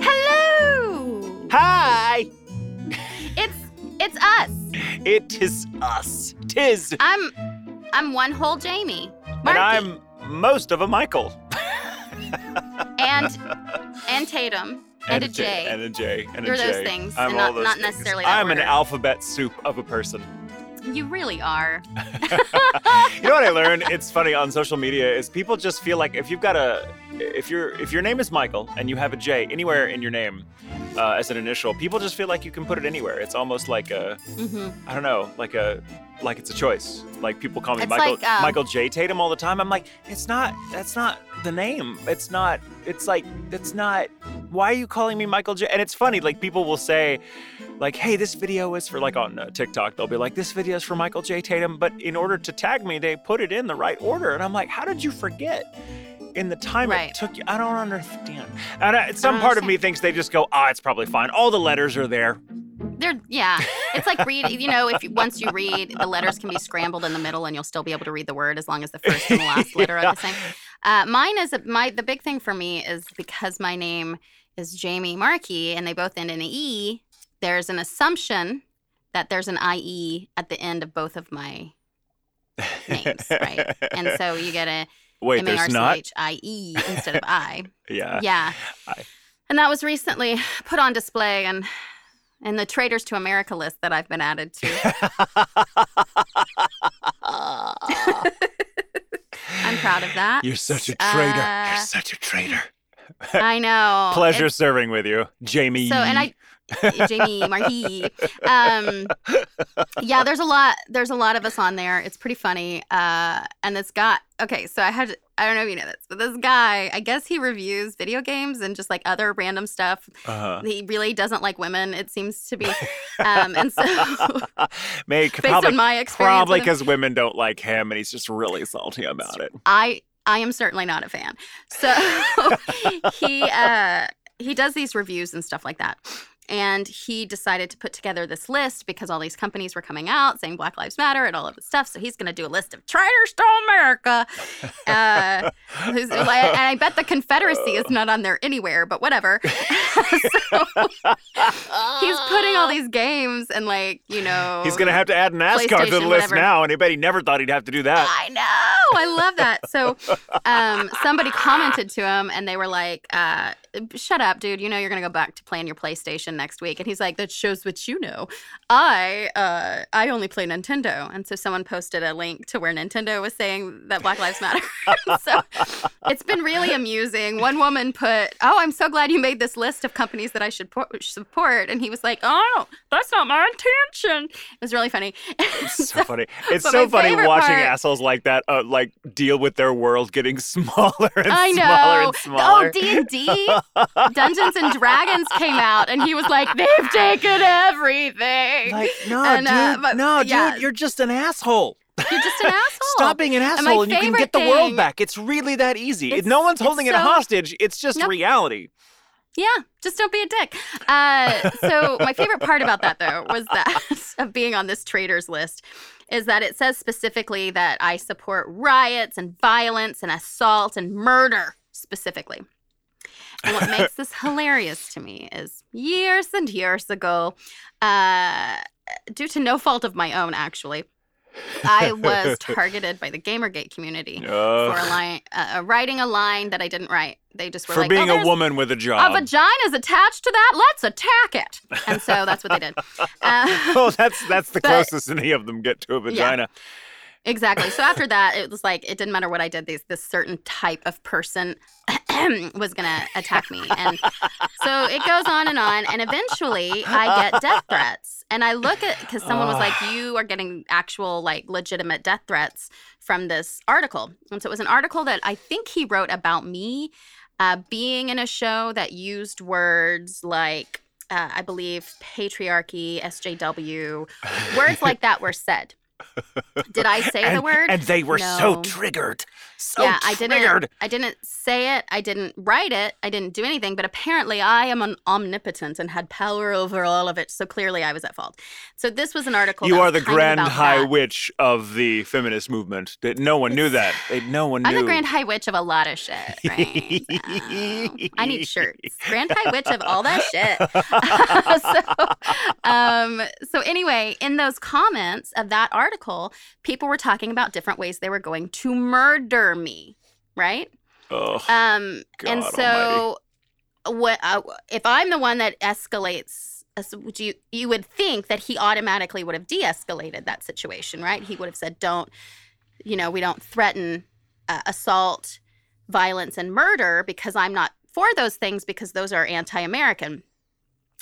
Hello! Hi! It's it's us. It is us. Tis. I'm I'm one whole Jamie. And I'm most of a Michael. and and Tatum and, a J. J. And a J. And You're a J. those things, I'm and all not- those not things. necessarily I'm an alphabet soup of a person. You really are. you know what I learned? It's funny on social media is people just feel like if you've got a if your if your name is Michael and you have a J anywhere in your name uh, as an initial, people just feel like you can put it anywhere. It's almost like a hmm I don't know, like a like it's a choice. Like people call me It's Michael like, um, Michael J Tatum all the time. I'm like, it's not that's not the name. It's not it's like it's not why are you calling me Michael J? And it's funny, like people will say like, hey, this video is for like on uh, TikTok, they'll be like, this video is for Michael J Tatum, but in order to tag me, they put it in the right order. And I'm like, how did you forget? In the time Right. it took you, I don't understand. And I, some part of me thinks they just go, ah, it's probably fine. All the letters are there. They're yeah. It's like read. You know, if you, once you read, the letters can be scrambled in the middle, and you'll still be able to read the word as long as the first and the last letter are the same. Uh, mine is my the big thing for me is because my name is Jamie Marchi, and they both end in an e. There's an assumption that there's an ie at the end of both of my names, right? And so you get a Wait, M A R C not. H I E instead of I. Yeah. Yeah. I- And that was recently put on display and in the Traders to America list that I've been added to. I'm proud of that. You're such a traitor. Uh, You're such a traitor. I know. Pleasure It's- serving with you, Jamie. So and I Jamie Marchi. Um yeah, there's a lot there's a lot of us on there. It's pretty funny. Uh and this guy okay, so I had I don't know if you know this, but this guy, I guess he reviews video games and just like other random stuff. Uh-huh. He really doesn't like women, it seems to be. Um, and so, May based probably on my experience, probably because women don't like him, and he's just really salty about it. I I am certainly not a fan. So he uh, he does these reviews and stuff like that. And he decided to put together this list because all these companies were coming out saying Black Lives Matter and all of this stuff. So he's going to do a list of traitors to America. Uh, and I bet the Confederacy is not on there anywhere, but whatever. so he's putting all these games and, like, you know. He's gonna have to add NASCAR to the list whatever. now, and I bet he never thought he'd have to do that. I know. I love that. So um, somebody commented to him and they were like, uh, shut up, dude. You know you're going to go back to playing your PlayStation next week. And he's like, that shows what you know. I uh, I only play Nintendo. And so someone posted a link to where Nintendo was saying that Black Lives Matter. so it's been really amusing. One woman put, oh, I'm so glad you made this list of companies that I should po- support. And he was like, oh, that's not my intention. It was really funny. It's so funny. It's so funny watching part- assholes like that, uh, like deal with their world getting smaller and I smaller know. and smaller. Oh, D and D, Dungeons and Dragons came out, and he was like, "They've taken everything. like, no, And, dude, uh, but- no, yeah. dude, you're just an asshole. You're just an asshole." Stop being an asshole, and, you can get the world back. It's really that easy. No one's holding it so- hostage. It's just Nope. reality. Yeah, just don't be a dick. Uh, so my favorite part about that though was that of being on this traitors list is that it says specifically that I support riots and violence and assault and murder specifically. What makes this hilarious to me is years and years ago, uh, due to no fault of my own, actually, I was targeted by the Gamergate community for a line, uh, writing a line that I didn't write. They just were for like, being oh, a woman with a job. a job. vagina's attached to that. Let's attack it. And so that's what they did. Uh, oh, that's that's the But- closest any of them get to a vagina. Exactly. So after that, it was like it didn't matter what I did. These this certain type of person was gonna attack me, and so it goes on and on. And eventually, I get death threats. And I look at because someone was like, "You are getting actual like legitimate death threats from this article." And so it was an article that I think he wrote about me uh, being in a show that used words like. Uh, I believe patriarchy, SJW, words like that were said. Did I say and, the word? And they were so triggered. So yeah, I triggered. didn't. I didn't say it. I didn't write it. I didn't do anything. But apparently, I am an omnipotent and had power over all of it. So clearly, I was at fault. So this was an article. You are the grand high that. witch of the feminist movement. No one knew that. No one I'm the grand high witch of a lot of shit. Right? So, I need shirts. Grand high witch of all that shit. so, um, so anyway, in those comments of that article, people were talking about different ways they were going to murder me. Right. Ugh. Um, and God so, what uh, if I'm the one that escalates? Would you you would think that he automatically would have de-escalated that situation, right? He would have said, "Don't, you know, we don't threaten uh, assault, violence, and murder because I'm not for those things because those are anti-American."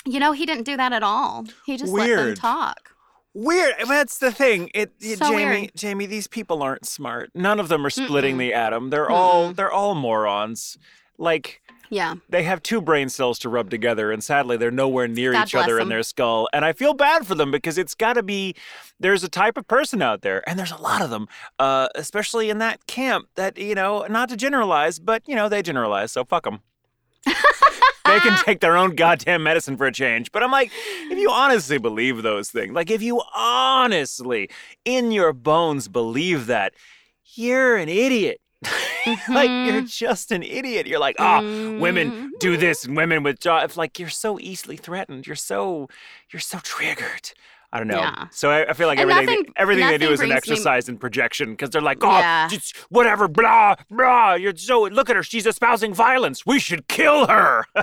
You know, he didn't do that at all. He just let them talk. Weird. That's the thing. It, it- So Jamie, weird. Jamie, these people aren't smart. None of them are splitting Mm-mm. the atom. They're all Mm-mm. they're all morons. Like Yeah. they have two brain cells to rub together, and sadly, they're nowhere near God each other bless in their skull. And I feel bad for them because it's got to be. There's a type of person out there, and there's a lot of them, uh, especially in that camp. That you know, not to generalize, but you know, they generalize, so fuck them. They can take their own goddamn medicine for a change. But I'm like, if you honestly believe those things, like if you honestly, in your bones, believe that, you're an idiot. like you're Mhm. just an idiot. You're like, ah, women Mhm. do this and women with jobs. Like you're so easily threatened. You're so you're so triggered. I don't know. Yeah. So I, I feel like And everything nothing- everything they do is an brings me- exercise in projection because they're like, oh, Yeah. just whatever, blah blah. You're so look at her. She's espousing violence. We should kill her.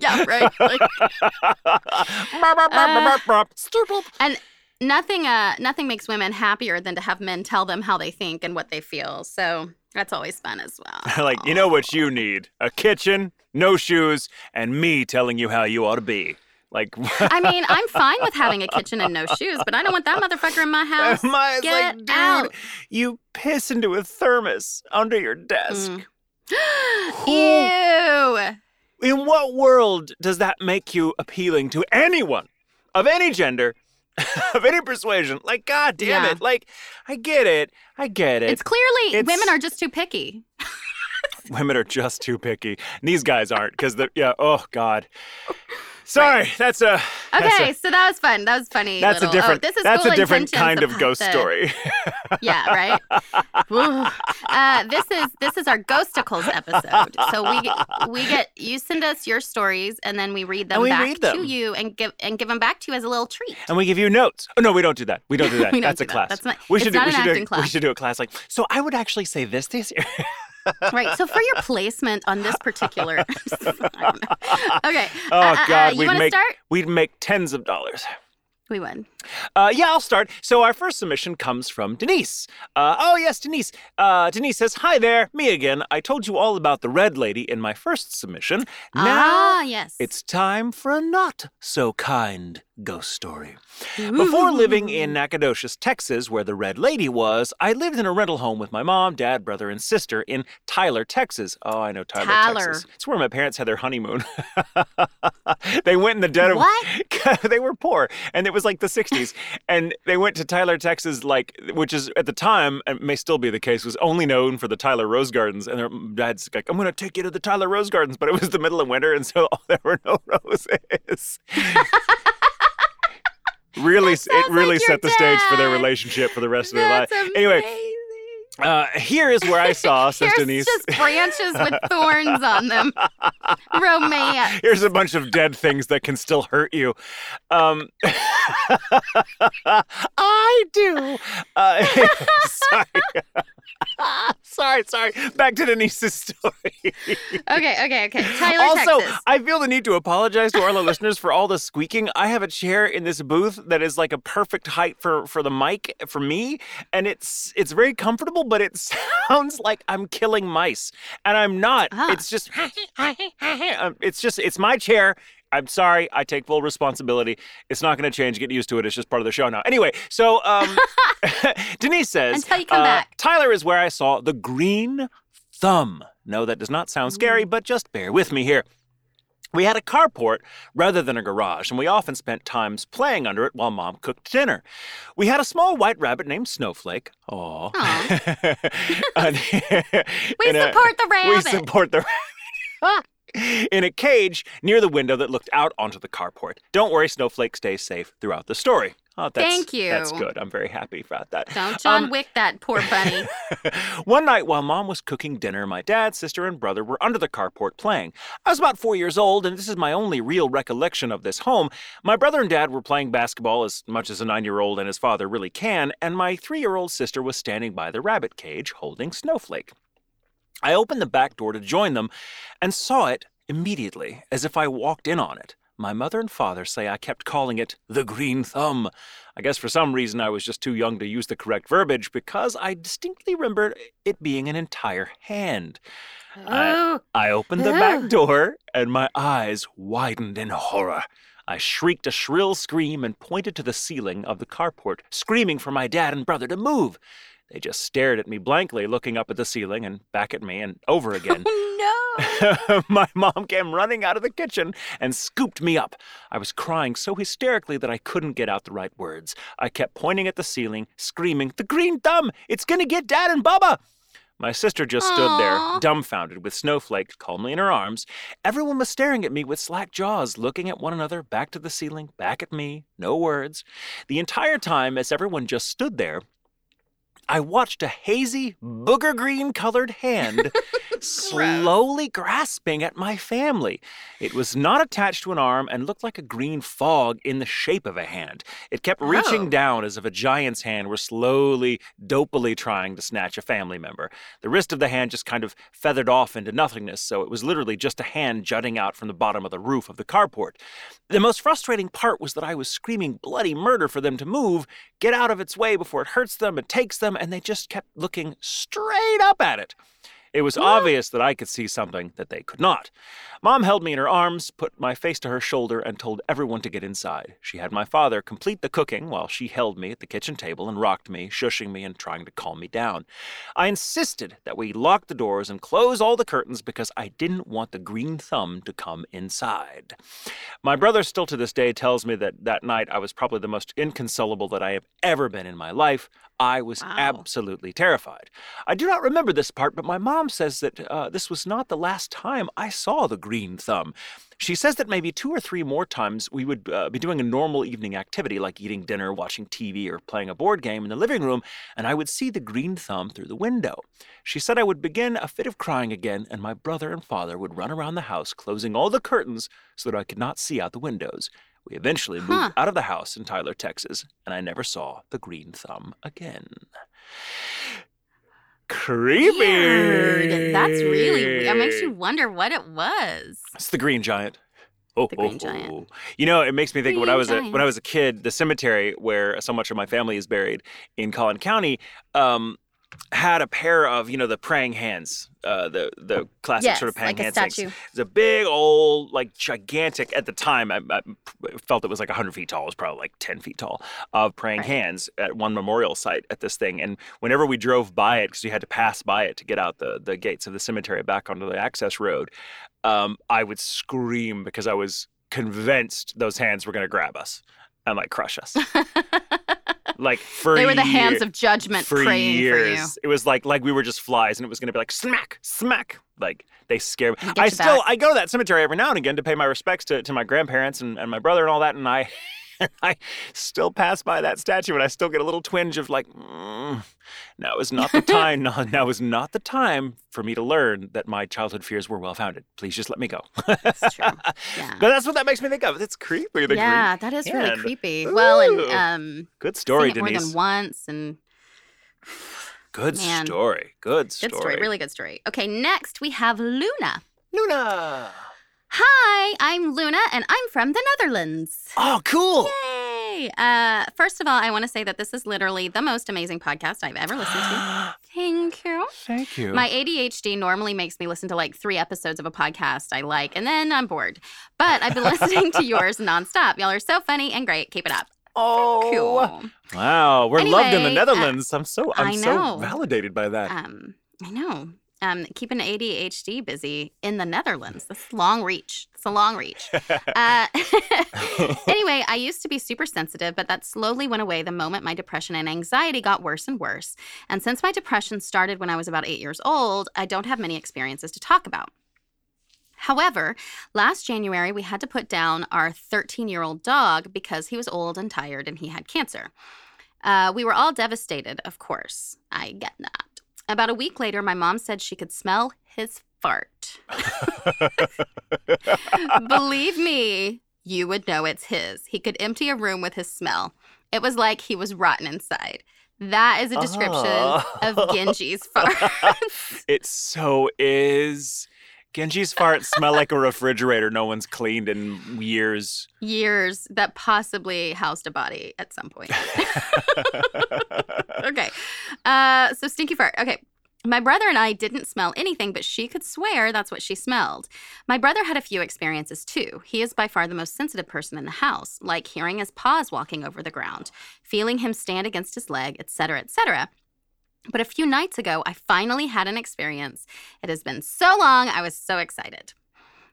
yeah, right. Like, Stupid. And nothing uh nothing makes women happier than to have men tell them how they think and what they feel. So that's always fun as well. like you know what you need: a kitchen, no shoes, and me telling you how you ought to be. Like I mean, I'm fine with having a kitchen and no shoes, but I don't want that motherfucker in my house. My- Get like, dude, out. you piss into a thermos under your desk. Mm. Ew. In what world does that make you appealing to anyone of any gender, of any persuasion? Like, god damn Yeah. it. Like, I get it. I get it. It's clearly it's- women are just too picky. Women are just too picky. And these guys aren't because they're, yeah, oh, God. Sorry, that's a. that's Okay, a- so that was fun. That was funny. That's little, a different. Oh, this is that's a different kind of ghost the- story. Yeah, right. Uh, this is this is our Ghostacles episode. So we we get you send us your stories and then we read them we back read them. to you and give and give them back to you as a little treat. and we give you notes. Oh no, we don't do that. We don't do that. Don't That's do a that. class. That's not- we should do, we should do, acting We should do a class like. So I would actually say this this year. right. So for your placement on this particular, I don't know. Okay. Oh uh, uh, God, you we'd make start? we'd make tens of dollars. We would. Uh, yeah, I'll start. So our first submission comes from Denise. Uh, oh yes, Denise. Uh, Denise says, "Hi there, me again. I told you all about the red lady in my first submission. Now ah, yes. it's time for a not so kind ghost story." Before living in Nacogdoches, Texas, where the Red Lady was, I lived in a rental home with my mom, dad, brother, and sister in Tyler, Texas. Oh, I know Tyler, Tyler. Texas. It's where my parents had their honeymoon. they went in the dead of What? they were poor, and it was like the '60s, and they went to Tyler, Texas, like which is at the time and may still be the case, was only known for the Tyler Rose Gardens. And their dad's like, "I'm going to take you to the Tyler Rose Gardens," but it was the middle of winter, and so there were no roses. really, it really like set the stage for their relationship for the rest of their life. That's Anyway, amazing. Uh, here is where I saw, says Here's Denise. just branches with thorns on them. Romance. Here's a bunch of dead things that can still hurt you. Um, I do. Uh, sorry. sorry, sorry. Back to Denise's story. Okay, okay, okay. Tyler, also, Texas. I feel the need to apologize to our listeners for all the squeaking. I have a chair in this booth that is like a perfect height for for the mic for me, and it's it's very comfortable, but it sounds like I'm killing mice, and I'm not. Ah. It's just it's just it's my chair. I'm sorry. I take full responsibility. It's not going to change. Get used to it. It's just part of the show now. Anyway, so um, Denise says Until you come uh, back. Tyler is where I saw the green thumb. No, that does not sound scary, but just bear with me here. We had a carport rather than a garage, and we often spent times playing under it while mom cooked dinner. We had a small white rabbit named Snowflake. Aww. we support the rabbit. We support the rabbit. In a cage near the window that looked out onto the carport. Don't worry, Snowflake stays safe throughout the story. Oh, that's, Thank you. That's good. I'm very happy about that. Don't John um, Wick that poor bunny. One night while mom was cooking dinner, my dad, sister, and brother were under the carport playing. I was about four years old, and this is my only real recollection of this home. My brother and dad were playing basketball as much as a nine year old and his father really can, and my three year old sister was standing by the rabbit cage holding Snowflake. I opened the back door to join them and saw it immediately, as if I walked in on it. My mother and father say I kept calling it the green thumb. I guess for some reason I was just too young to use the correct verbiage because I distinctly remember it being an entire hand. Oh. I, I opened the back oh. door and my eyes widened in horror. I shrieked a shrill scream and pointed to the ceiling of the carport, screaming for my dad and brother to move. They just stared at me blankly, looking up at the ceiling and back at me and over oh, again. Oh, no! My mom came running out of the kitchen and scooped me up. I was crying so hysterically that I couldn't get out the right words. I kept pointing at the ceiling, screaming, The green thumb! It's gonna get Dad and Bubba! My sister just Aww. stood there, dumbfounded, with Snowflake calmly in her arms. Everyone was staring at me with slack jaws, looking at one another, back to the ceiling, back at me, no words. The entire time, as everyone just stood there, I watched a hazy, booger green colored hand slowly grasping at my family. It was not attached to an arm and looked like a green fog in the shape of a hand. It kept reaching Oh. down as if a giant's hand were slowly, dopily trying to snatch a family member. The wrist of the hand just kind of feathered off into nothingness, so it was literally just a hand jutting out from the bottom of the roof of the carport. The most frustrating part was that I was screaming bloody murder for them to move, get out of its way before it hurts them and takes them, and they just kept looking straight up at it. It was obvious that I could see something that they could not. Mom held me in her arms, put my face to her shoulder, and told everyone to get inside. She had my father complete the cooking while she held me at the kitchen table and rocked me, shushing me and trying to calm me down. I insisted that we lock the doors and close all the curtains because I didn't want the green thumb to come inside. My brother still to this day tells me that that night I was probably the most inconsolable that I have ever been in my life. I was Wow. absolutely terrified. I do not remember this part, but my mom says that uh, this was not the last time I saw the green thumb. She says that maybe two or three more times we would uh, be doing a normal evening activity like eating dinner, watching TV, or playing a board game in the living room, and I would see the green thumb through the window. She said I would begin a fit of crying again, and my brother and father would run around the house, closing all the curtains so that I could not see out the windows. We eventually moved Huh. out of the house in Tyler, Texas, and I never saw the green thumb again. Creepy. Weird. That's really weird. It makes you wonder what it was. It's the Green Giant. Oh, The Green oh, Giant. oh. You know, it makes me think of when I Green was a, when I was a kid. The cemetery where so much of my family is buried in Collin County um, had a pair of you know the praying hands, uh, the the classic Yes, sort of praying like a hand things. statue. It's a big old, like gigantic. At the time, I, I felt it was like 100 feet tall. It was probably like 10 feet tall of praying Right. hands at one memorial site at this thing. And whenever we drove by it, because you had to pass by it to get out the the gates of the cemetery back onto the access road, um, I would scream because I was convinced those hands were going to grab us and like crush us. like for they were the hands of judgment for praying years. for you. It was like like we were just flies, and it was going to be like smack, smack. Like they scare me. I still back. I go to that cemetery every now and again to pay my respects to, to my grandparents and, and my brother and all that, and I I still pass by that statue, and I still get a little twinge of like, mm, now is not the time. no, now is not the time for me to learn that my childhood fears were well founded. Please just let me go. That's true. Yeah. But that's what that makes me think of. It's creepy. Yeah, that is really creepy. Well, and um, Good story, it more Denise. than once, and Good Man. story. Good story. good story, really good story. Okay, next we have Luna. Luna. Hi, I'm Luna, and I'm from the Netherlands. Oh, cool. Yay! Uh, first of all, I want to say that this is literally the most amazing podcast I've ever listened to. Thank you. Thank you. My ADHD normally makes me listen to like three episodes of a podcast I like, and then I'm bored. But I've been listening to yours nonstop. Y'all are so funny and great. Keep it up. oh, Cool. wow. We're loved in the Anyway, uh, Netherlands. I'm so I'm so validated by that. Um, I know. Um, keeping ADHD busy in the Netherlands. That's long reach. It's a long reach. Uh, anyway, I used to be super sensitive, but that slowly went away the moment my depression and anxiety got worse and worse. And since my depression started when I was about eight years old, I don't have many experiences to talk about. However, last January, we had to put down our 13 year old dog because he was old and tired and he had cancer. Uh, we were all devastated, of course. I get that. About a week later, my mom said she could smell his fart. Believe me, you would know it's his. He could empty a room with his smell. It was like he was rotten inside. That is a description Oh. of ah. Genji's farts. it so is. Genji's farts smell like a refrigerator no one's cleaned in years. Years that possibly housed a body at some point. okay. Uh, so stinky fart. Okay. My brother and I didn't smell anything, but she could swear that's what she smelled. My brother had a few experiences too. He is by far the most sensitive person in the house, like hearing his paws walking over the ground, feeling him stand against his leg, etc., etc. But a few nights ago, I finally had an experience. It has been so long, I was so excited.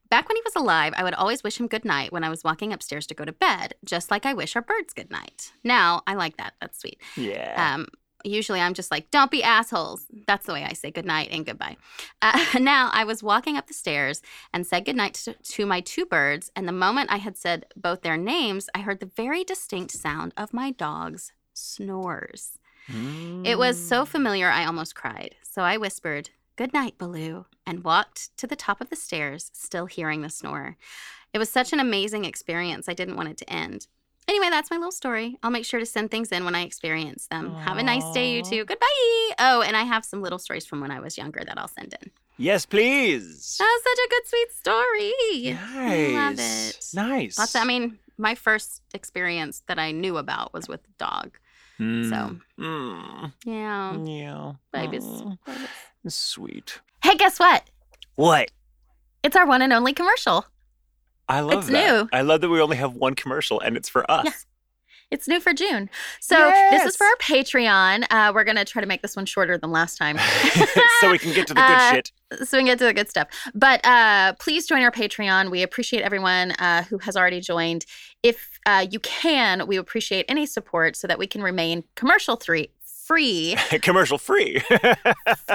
Back when he was alive, I would always wish him good night when I was walking upstairs to go to bed, just like I wish our birds good night. Now, I like that. That's sweet. Yeah. Um, usually I'm just like, don't be assholes. That's the way I say goodnight and goodbye. Uh, now I was walking up the stairs and said goodnight to, to my two birds. And the moment I had said both their names, I heard the very distinct sound of my dog's snores. It was so familiar, I almost cried. So I whispered, Good night, Baloo, and walked to the top of the stairs, still hearing the snore. It was such an amazing experience, I didn't want it to end. Anyway, that's my little story. I'll make sure to send things in when I experience them. Have a nice day, you two. Goodbye. Oh, and I have some little stories from when I was younger that I'll send in. Yes, please. That was such a good, sweet story. Nice. I love it. Nice. Lots of, I mean, my first experience that I knew about was with a dog. Mm. so- Mm. Yeah. Yeah. Babies. Mm. babies. Sweet. Hey, guess what? What? It's our one and only commercial. I love It's that. new. I love that we only have one commercial and it's for us. Yeah. It's new for June. So this is for our Patreon. Uh, we're going to try to make this one shorter than last time. so we can get to the good Uh, shit. so we can get to the good stuff. But uh, please join our Patreon. We appreciate everyone uh, who has already joined. If uh, you can, we appreciate any support so that we can remain commercial three free Commercial free.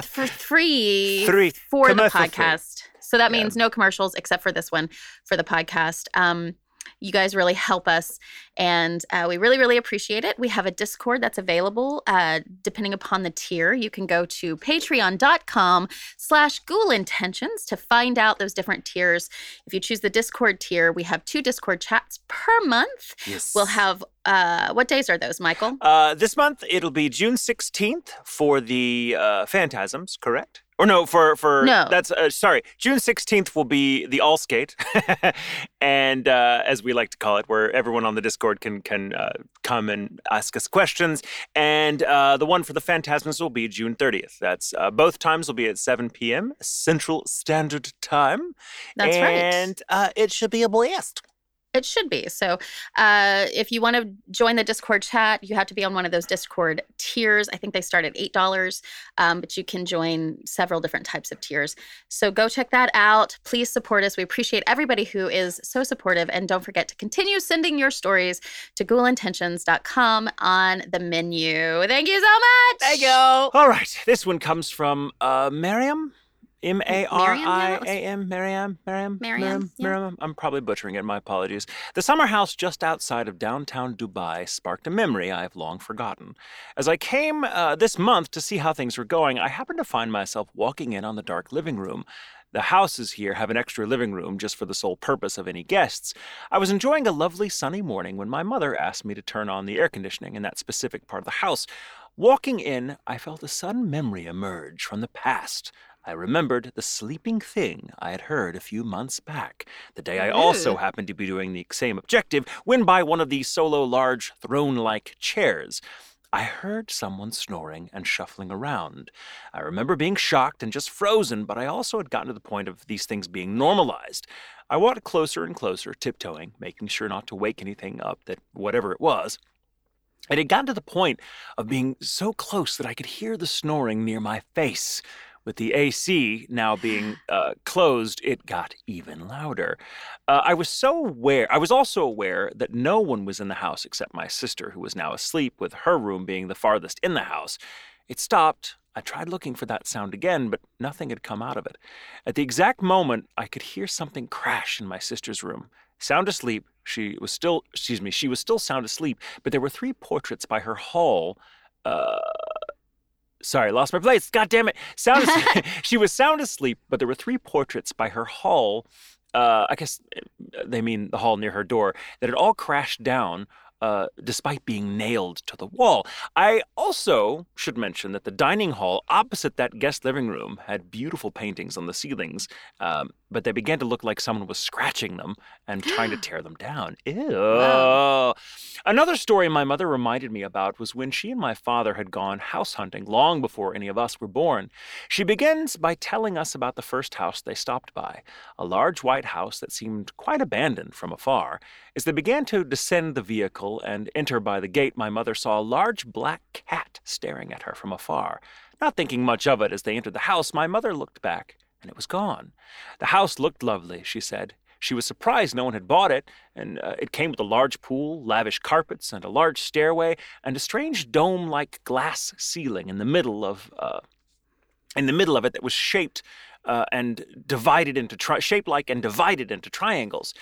for free Three. for the Commercial free. podcast. So that Yeah. means no commercials except for this one for the podcast. Um, you guys really help us, and uh, we really, really appreciate it. We have a Discord that's available. Uh, depending upon the tier, you can go to patreon.com slash ghoul intentions to find out those different tiers. If you choose the Discord tier, we have two Discord chats per month. yes. We'll have, uh, what days are those, Michael? Uh, this month it'll be June 16th for the uh, Phantasms, correct? Or no, for for No. That's uh, sorry. June 16th will be the All Skate, and uh, as we like to call it, where everyone on the Discord can can uh, come and ask us questions. And uh, the one for the Phantasms will be June 30th. That's uh, both times will be at 7 p.m. Central Standard Time. That's right. and uh, it should be a blast. It should be. So, uh, if you want to join the Discord chat, you have to be on one of those Discord tiers. I think they start at $8, um, but you can join several different types of tiers. So, go check that out. Please support us. We appreciate everybody who is so supportive. And don't forget to continue sending your stories to ghoulintentions.com on the menu. Thank you so much. Thank you. All right, this one comes from uh, Miriam. M A R I A M, Miriam, Miriam, yeah. Miriam. I'm probably butchering it. My apologies. The summer house just outside of downtown Dubai sparked a memory I have long forgotten. As I came uh, this month to see how things were going, I happened to find myself walking in on the dark living room. The houses here have an extra living room just for the sole purpose of any guests. I was enjoying a lovely sunny morning when my mother asked me to turn on the air conditioning in that specific part of the house. Walking in, I felt a sudden memory emerge from the past. I remembered the sleeping thing I had heard a few months back, the day I also happened to be doing the same objective when by one of the solo large throne like chairs. I heard someone snoring and shuffling around. I remember being shocked and just frozen, but I also had gotten to the point of these things being normalized. I walked closer and closer, tiptoeing, making sure not to wake anything up that whatever it was. It had gotten to the point of being so close that I could hear the snoring near my face. With the AC now being uh, closed, it got even louder. Uh, I was so aware, I was also aware that no one was in the house except my sister, who was now asleep, with her room being the farthest in the house. It stopped. I tried looking for that sound again, but nothing had come out of it. At the exact moment, I could hear something crash in my sister's room. Sound asleep, she was still, excuse me, she was still sound asleep, but there were three portraits by her hall. Uh, sorry, lost my place. God damn it. Sound asleep. she was sound asleep, but there were three portraits by her hall. Uh, I guess uh, they mean the hall near her door that had all crashed down uh, despite being nailed to the wall. I also should mention that the dining hall opposite that guest living room had beautiful paintings on the ceilings, um, but they began to look like someone was scratching them and trying to tear them down. Ew. Wow. Another story my mother reminded me about was when she and my father had gone house hunting long before any of us were born. She begins by telling us about the first house they stopped by, a large white house that seemed quite abandoned from afar. As they began to descend the vehicle and enter by the gate, my mother saw a large black cat staring at her from afar. Not thinking much of it as they entered the house, my mother looked back, and it was gone. The house looked lovely, she said. She was surprised no one had bought it, and uh, it came with a large pool, lavish carpets, and a large stairway, and a strange dome-like glass ceiling in the middle of uh, in the middle of it that was shaped uh, and divided into tri- shaped like and divided into triangles,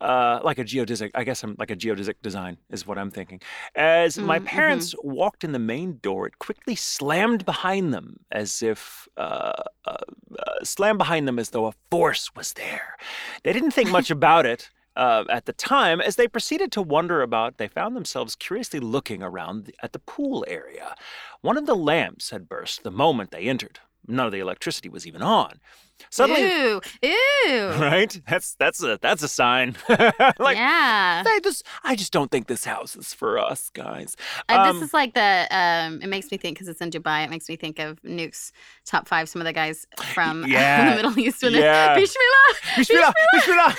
uh, like a geodesic. I guess I'm like a geodesic design is what I'm thinking. As my Mm, parents walked in the main door, it quickly slammed behind them as if uh, uh, uh, slammed behind them as though a force was there. They didn't think much about it. Uh, at the time, as they proceeded to wonder about, they found themselves curiously looking around the, at the pool area. One of the lamps had burst the moment they entered. None of the electricity was even on. Suddenly, Ew. Ew. right? That's that's a that's a sign. like, yeah. I just I just don't think this house is for us, guys. Uh, Um, this is like the. Um, it makes me think because it's in Dubai. It makes me think of Nuke's top five. Some of the guys from Yeah. the Middle East when Yeah. they Bismillah. Bismillah, Bismillah.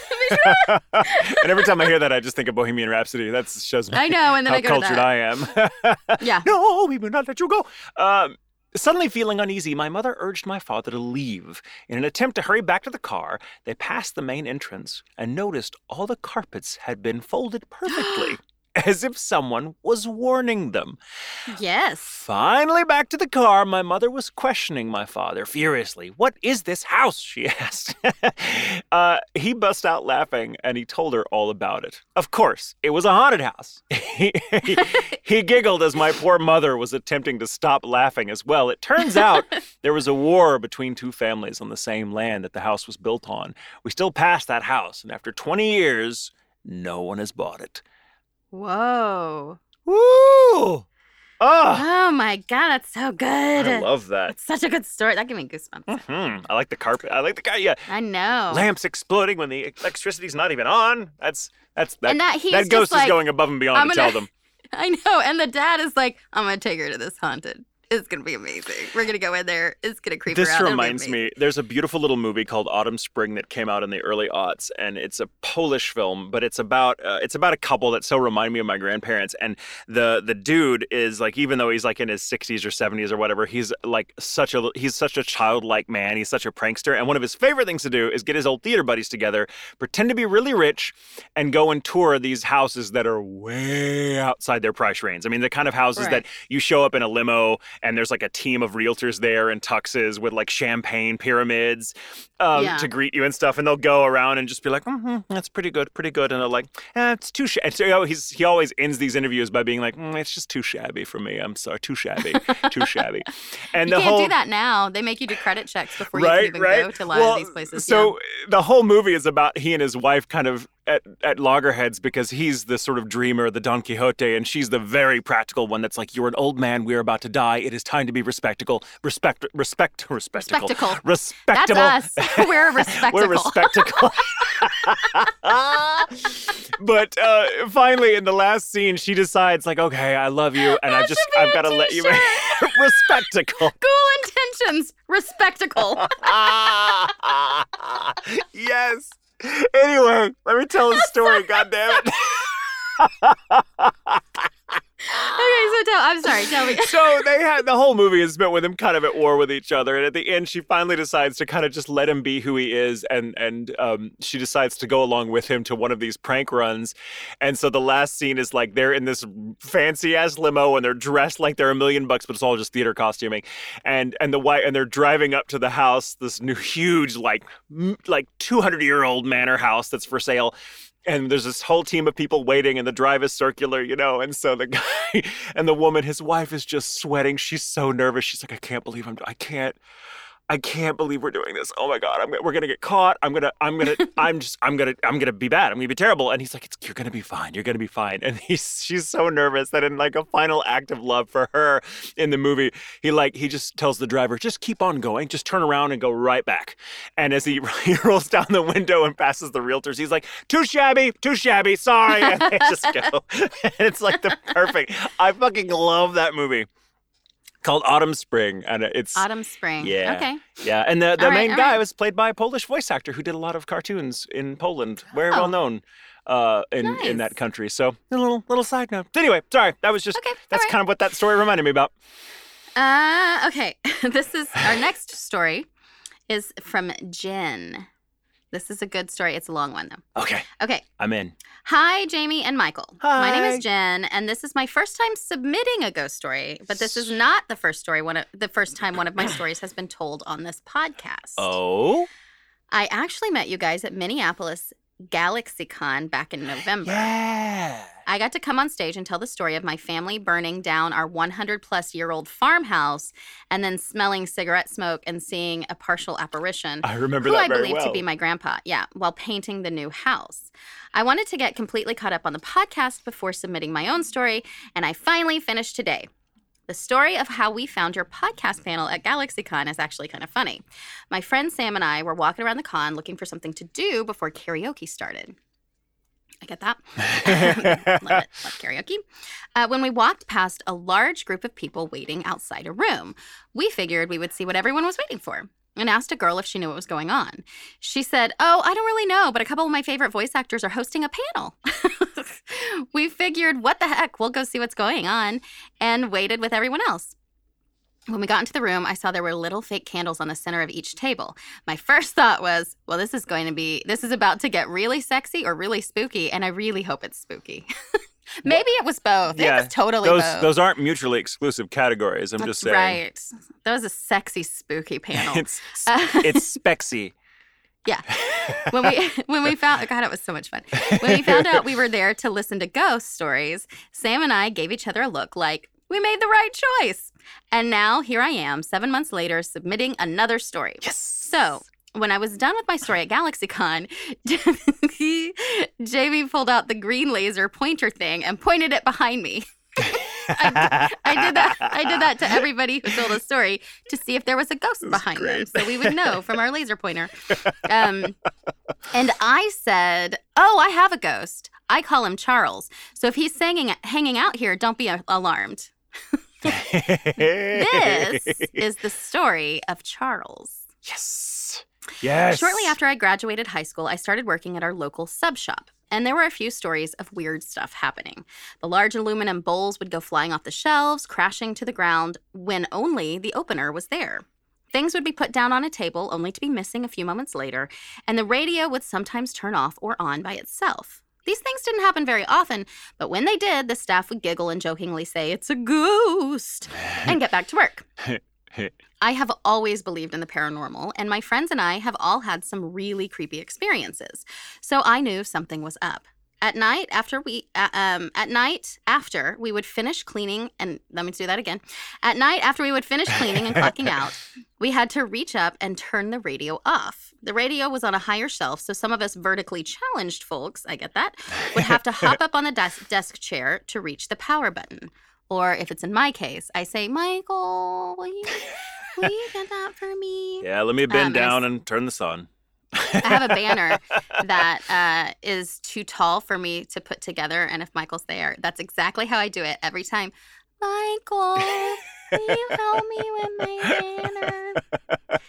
and every time I hear that, I just think of Bohemian Rhapsody. That shows me I know, and then how I go to cultured that. I am. Yeah. No, we will not let you go. Um, suddenly feeling uneasy, my mother urged my father to leave. In an attempt to hurry back to the car, they passed the main entrance and noticed all the carpets had been folded perfectly, as if someone was warning them. Yes. Finally, back to the car, my mother was questioning my father furiously. What is this house? she asked. uh, he bust out laughing and he told her all about it. Of course, it was a haunted house. he, he- he giggled as my poor mother was attempting to stop laughing as well. It turns out there was a war between two families on the same land that the house was built on. We still pass that house, and after 20 years, no one has bought it. Whoa. Woo! Ah, Oh my god, that's so good. I love that. It's such a good story. That gave me goosebumps. Hmm. I like the carpet. I like the guy. Yeah, I know. lamps exploding when the electricity's not even on. That's that's that. and that that ghost like, is going above and beyond I'm to gonna- tell them. I know. And the dad is like, I'm gonna take her to this haunted. It's gonna be amazing. We're gonna go in there. It's gonna creep This. Reminds me. There's a beautiful little movie called Autumn Spring that came out in the early aughts, and it's a Polish film, but it's about uh, it's about a couple that so remind me of my grandparents. And the the dude is like, even though he's like in his 60s or 70s or whatever, he's like such a he's such a childlike man. He's such a prankster, and one of his favorite things to do is get his old theater buddies together, pretend to be really rich, and go and tour these houses that are way outside their price range. I mean, the kind of houses that you show up in a limo and there's like a team of realtors there in tuxes with like champagne pyramids um, Yeah. to greet you and stuff, and they'll go around and just be like, mm-hmm, "That's pretty good, pretty good," and they're like, eh, "It's too shabby." So you know, he's he always ends these interviews by being like, mm, "It's just too shabby for me. I'm sorry, too shabby, too shabby." And You the can't whole do that now. They make you do credit checks before you can even right. go to a lot well, of these places. So the whole movie is about he and his wife kind of at, at loggerheads because he's the sort of dreamer, the Don Quixote, and she's the very practical one that's like, You're an old man, we're about to die. It is time to be respectable. Respect respect respectable. Respectable. Respectable. That's us. We're respectable. We're respectable. but uh, finally, in the last scene, she decides, like, okay, I love you, and I just, I've got to let you. respectable. Ghoul Intentions. Respectable. yes. Anyway, let me tell a story. God damn it. Okay, so tell, I'm sorry. Tell me. so they had the whole movie is spent with them kind of at war with each other, and at the end, she finally decides to kind of just let him be who he is, and and um, she decides to go along with him to one of these prank runs, and so the last scene is like they're in this fancy ass limo and they're dressed like they're a million bucks, but it's all just theater costuming, and and the white and they're driving up to the house, this new huge like like 200 year old manor house that's for sale and there's this whole team of people waiting and the drive is circular you know and so the guy and the woman his wife is just sweating. She's so nervous. She's like i can't believe i'm i can't I can't believe we're doing this. Oh my god, I'm, we're gonna get caught. I'm gonna, I'm gonna, I'm just, I'm gonna, I'm gonna be bad. I'm gonna be terrible. And he's like, you're gonna be fine. You're gonna be fine. And he's, she's so nervous that in like a final act of love for her in the movie, he like, he just tells the driver, just keep on going, just turn around and go right back. And as he, he rolls down the window and passes the realtors, he's like, too shabby, too shabby, sorry. And they just go. and it's like the perfect. I fucking love that movie called Autumn Spring, and it's Autumn Spring. Yeah. Okay. Yeah, and the the All right, main all guy right. was played by a Polish voice actor who did a lot of cartoons in Poland, very Oh. well known uh, in in that country. So a little little side note. Anyway, sorry, that was just Okay, that's right. kind of what that story reminded me about. Uh, okay. this is our next story is from Jen. This is a good story. It's a long one though. Okay, Okay. I'm in. Hi, Jamie and Michael. Hi. My name is Jen, and this is my first time submitting a ghost story. But this is not the first story. One of the first time one of my stories has been told on this podcast. Oh, I actually met you guys at Minneapolis GalaxyCon back in November. yeah. I got to come on stage and tell the story of my family burning down our 100 plus year old farmhouse and then smelling cigarette smoke and seeing a partial apparition. I remember who that I very believe well. to be my grandpa, yeah, while painting the new house. I wanted to get completely caught up on the podcast before submitting my own story, and I finally finished today. The story of how we found your podcast panel at GalaxyCon is actually kind of funny. My friend Sam and I were walking around the con looking for something to do before karaoke started. I get that. love it. Love karaoke. Uh, when we walked past a large group of people waiting outside a room, we figured we would see what everyone was waiting for and asked a girl if she knew what was going on. She said, Oh, I don't really know, but a couple of my favorite voice actors are hosting a panel. we figured, What the heck? We'll go see what's going on and waited with everyone else. When we got into the room, I saw there were little fake candles on the center of each table. My first thought was, well, this is going to be, this is about to get really sexy or really spooky, and I really hope it's spooky. Maybe it was both. Yeah, it was totally those both. those aren't mutually exclusive categories. I'm That's just saying. right. That was a sexy, spooky panel. It's Uh, it's spexy. Yeah. when we when we found God, it was so much fun. When we found out we were there to listen to ghost stories, Sam and I gave each other a look like we made the right choice. And now here I am, seven months later, submitting another story. yes. So when I was done with my story at GalaxyCon, Jamie pulled out the green laser pointer thing and pointed it behind me. I did that. I did that to everybody who told a story to see if there was a ghost behind them, so we would know from our laser pointer. Um, and I said, "Oh, I have a ghost. I call him Charles. So if he's hanging hanging out here, don't be a- alarmed." This is the story of Charles. yes. Yes. Shortly after I graduated high school, I started working at our local sub shop. And there were a few stories of weird stuff happening. The large aluminum bowls would go flying off the shelves, crashing to the ground when only the opener was there. Things would be put down on a table only to be missing a few moments later, and the radio would sometimes turn off or on by itself. These things didn't happen very often, but when they did, the staff would giggle and jokingly say, It's a ghost, and get back to work. I have always believed in the paranormal, and my friends and I have all had some really creepy experiences. So I knew something was up. At night, after we, uh, um, at night after we would finish cleaning, and let me do that again. At night after we would finish cleaning and clocking out, we had to reach up and turn the radio off. The radio was on a higher shelf, so some of us vertically challenged folks, I get that, would have to hop up on the desk, desk chair to reach the power button. Or if it's in my case, I say, Michael, will you, will you get that for me? Yeah, let me bend Um, down and turn this on. I have a banner that uh, is too tall for me to put together. And if Michael's there, that's exactly how I do it every time. Michael, will you help me with my banner?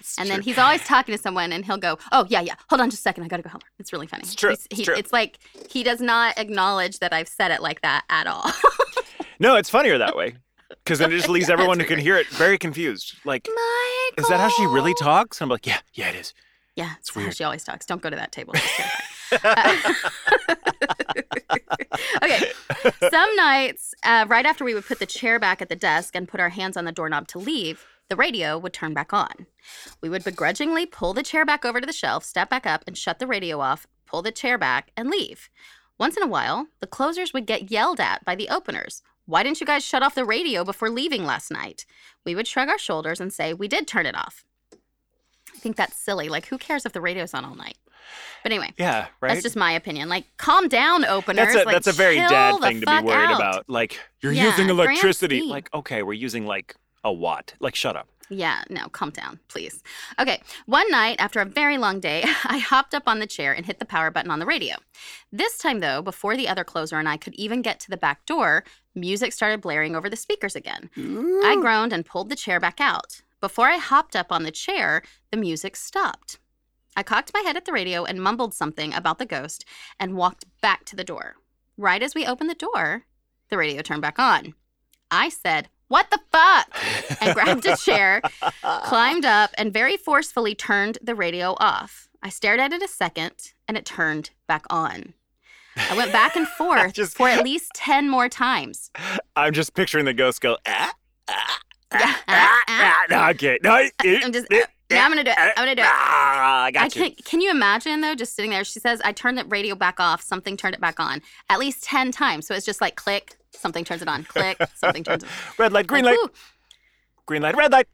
It's And then he's always talking to someone, and he'll go, "Oh yeah, yeah. Hold on, just a second. I gotta go home." It's really funny. It's true, He's- it's true. It's like he does not acknowledge that I've said it like that at all. No, it's funnier that way. Because then it just leaves everyone who can hear it very confused. Like, Michael. is that how she really talks? And I'm like, yeah, yeah, it is. Yeah, it's how weird. she always talks. Don't go to that table. Uh, okay. Some nights, uh, right after we would put the chair back at the desk and put our hands on the doorknob to leave, the radio would turn back on. We would begrudgingly pull the chair back over to the shelf, step back up, and shut the radio off, pull the chair back, and leave. Once in a while, the closers would get yelled at by the openers. Why didn't you guys shut off the radio before leaving last night? We would shrug our shoulders and say, We did turn it off. Think that's silly. Like, who cares if the radio's on all night? But anyway, Yeah, right. that's just my opinion. Like, calm down, openers. That's a Like, that's a very dad thing to be worried out. about. Like you're Yeah, using electricity. Like okay, we're using like a watt. Like shut up. Yeah, no, calm down, please. Okay, one night after a very long day, I hopped up on the chair and hit the power button on the radio. This time, though, before the other closer and I could even get to the back door, music started blaring over the speakers again. I groaned and pulled the chair back out. Before I hopped up on the chair, the music stopped. I cocked my head at the radio and mumbled something about the ghost and walked back to the door. Right as we opened the door, the radio turned back on. I said, What the fuck? and grabbed a chair, climbed up, and very forcefully turned the radio off. I stared at it a second, and it turned back on. I went back and forth Just- for at least 10 more times. I'm just picturing the ghost go. Ah, ah, Yeah, ah, ah, ah, no, okay. No, I'm just, yeah, I'm gonna do it. I'm gonna do it. Ah, I got I you. can Can you imagine though, just sitting there? She says, "I turned the radio back off. Something turned it back on at least ten times. So it's just like click, something turns it on. Click, something turns it. On. Red light, green Like, light, green light, red light.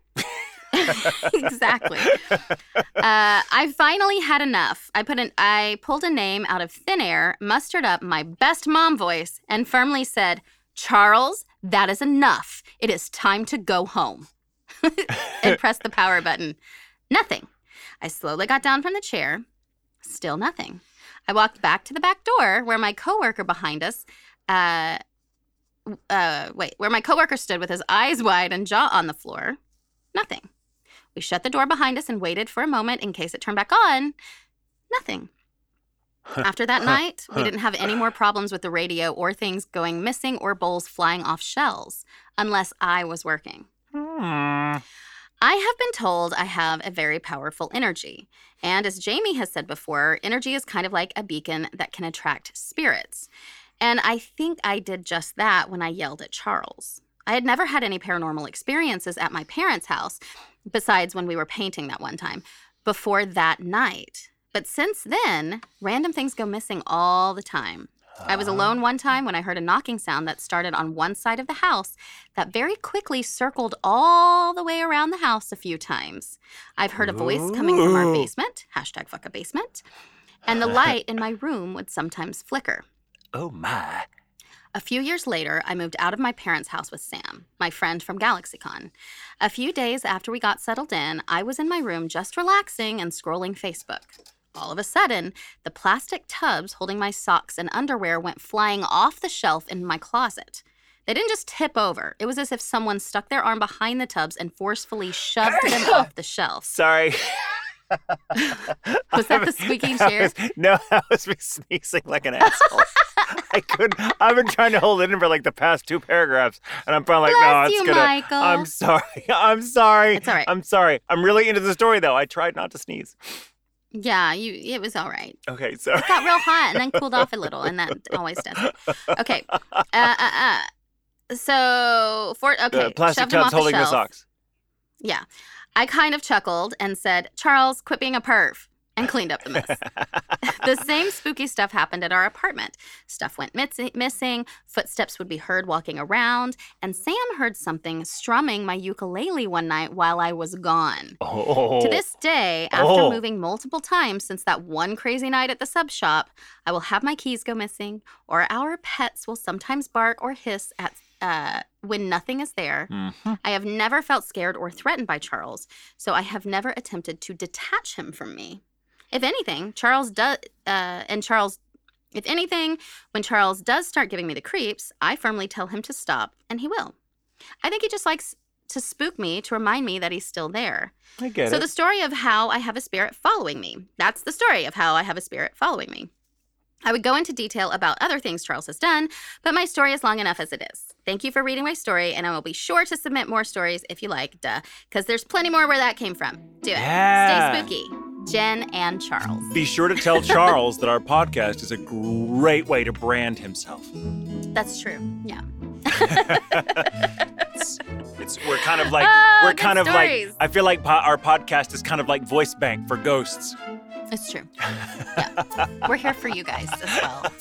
exactly. Uh, I finally had enough. I put an. I pulled a name out of thin air, mustered up my best mom voice, and firmly said, "Charles, that is enough. It is time to go home." and press the power button. Nothing. I slowly got down from the chair. Still nothing. I walked back to the back door where my coworker behind us, uh, uh, wait, where my coworker stood with his eyes wide and jaw on the floor. Nothing. We shut the door behind us and waited for a moment in case it turned back on. Nothing. After that night, we didn't have any more problems with the radio or things going missing or bowls flying off shelves, unless I was working. Hmm. I have been told I have a very powerful energy. And as Jamie has said before, energy is kind of like a beacon that can attract spirits. And I think I did just that when I yelled at Charles. I had never had any paranormal experiences at my parents' house, besides when we were painting that one time, before that night. But since then, random things go missing all the time. I was alone one time when I heard a knocking sound that started on one side of the house that very quickly circled all the way around the house a few times. I've heard a voice coming from our basement, hashtag fuck a basement, and the light in my room would sometimes flicker. Oh my. A few years later, I moved out of my parents' house with Sam, my friend from GalaxyCon. A few days after we got settled in, I was in my room just relaxing and scrolling Facebook. All of a sudden, the plastic tubs holding my socks and underwear went flying off the shelf in my closet. They didn't just tip over. It was as if someone stuck their arm behind the tubs and forcefully shoved them off the shelf. Sorry. Was that the squeaking chairs? no, that was me sneezing like an asshole. I couldn't. I've been trying to hold it in for like the past two paragraphs, and I'm finally like, no, it's you, gonna. Michael. I'm sorry. I'm sorry. It's all right. I'm sorry. I'm really into the story though. I tried not to sneeze. Yeah, you. It was all right. Okay, so It got real hot and then cooled off a little, and that always does. it. Okay. Uh, uh, uh. So for okay, the plastic shoved him off tubs holding the socks. Yeah, I kind of chuckled and said, "Charles, quit being a perv," and cleaned up the mess. the same spooky stuff happened at our apartment. Stuff went miss- missing. Footsteps would be heard walking around, and Sam heard something strumming my ukulele one night while I was gone. Oh. To this day, after Oh. moving multiple times since that one crazy night at the sub shop, I will have my keys go missing, or our pets will sometimes bark or hiss at uh, when nothing is there. Mhm. I have never felt scared or threatened by Charles, so I have never attempted to detach him from me. If anything, Charles does, uh, and Charles, if anything, when Charles does start giving me the creeps, I firmly tell him to stop, and he will. I think he just likes to spook me to remind me that he's still there. I get So it. the story of how I have a spirit following me. That's the story of how I have a spirit following me. I would go into detail about other things Charles has done, but my story is long enough as it is. Thank you for reading my story, and I will be sure to submit more stories if you like, duh, because there's plenty more where that came from. Do it. Yeah. Stay spooky. Jen and Charles. Be sure to tell Charles that our podcast is a great way to brand himself. That's true. Yeah. It's, it's we're kind of like Oh, we're kind of stories. like I feel like po- our podcast is kind of like voice bank for ghosts. It's true. Yeah. We're here for you guys as well.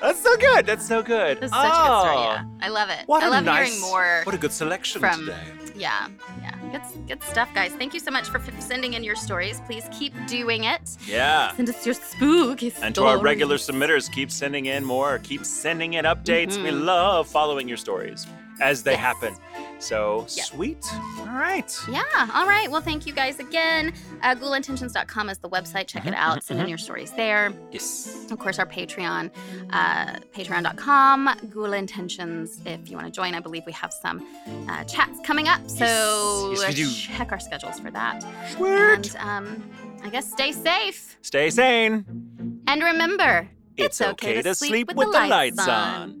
That's so good. That's so good. This is such a good story. Oh, Yeah. I love it. What I a love nice, hearing more. What a good selection from- today. Yeah. Yeah. Good, good stuff, guys. Thank you so much for f- sending in your stories. Please keep doing it. Yeah. Send us your spooky stories. And to our regular submitters, keep sending in more. Keep sending in updates. We Mhm. love following your stories as they Yes. happen. So Yes. sweet. All right. Yeah. All right. Well, thank you guys again. Uh, ghoulintentions.com is the website. Check it Mhm, out. mhm, Send in mhm. your stories there. Yes. Of course, our Patreon, uh, patreon.com, Ghoul Intentions. If you want to join, I believe we have some uh, chats coming up. So Yes, yes, check our schedules for that. Sweet. And um, I guess stay safe. Stay sane. And remember, It's, okay, to sleep with, the lights on.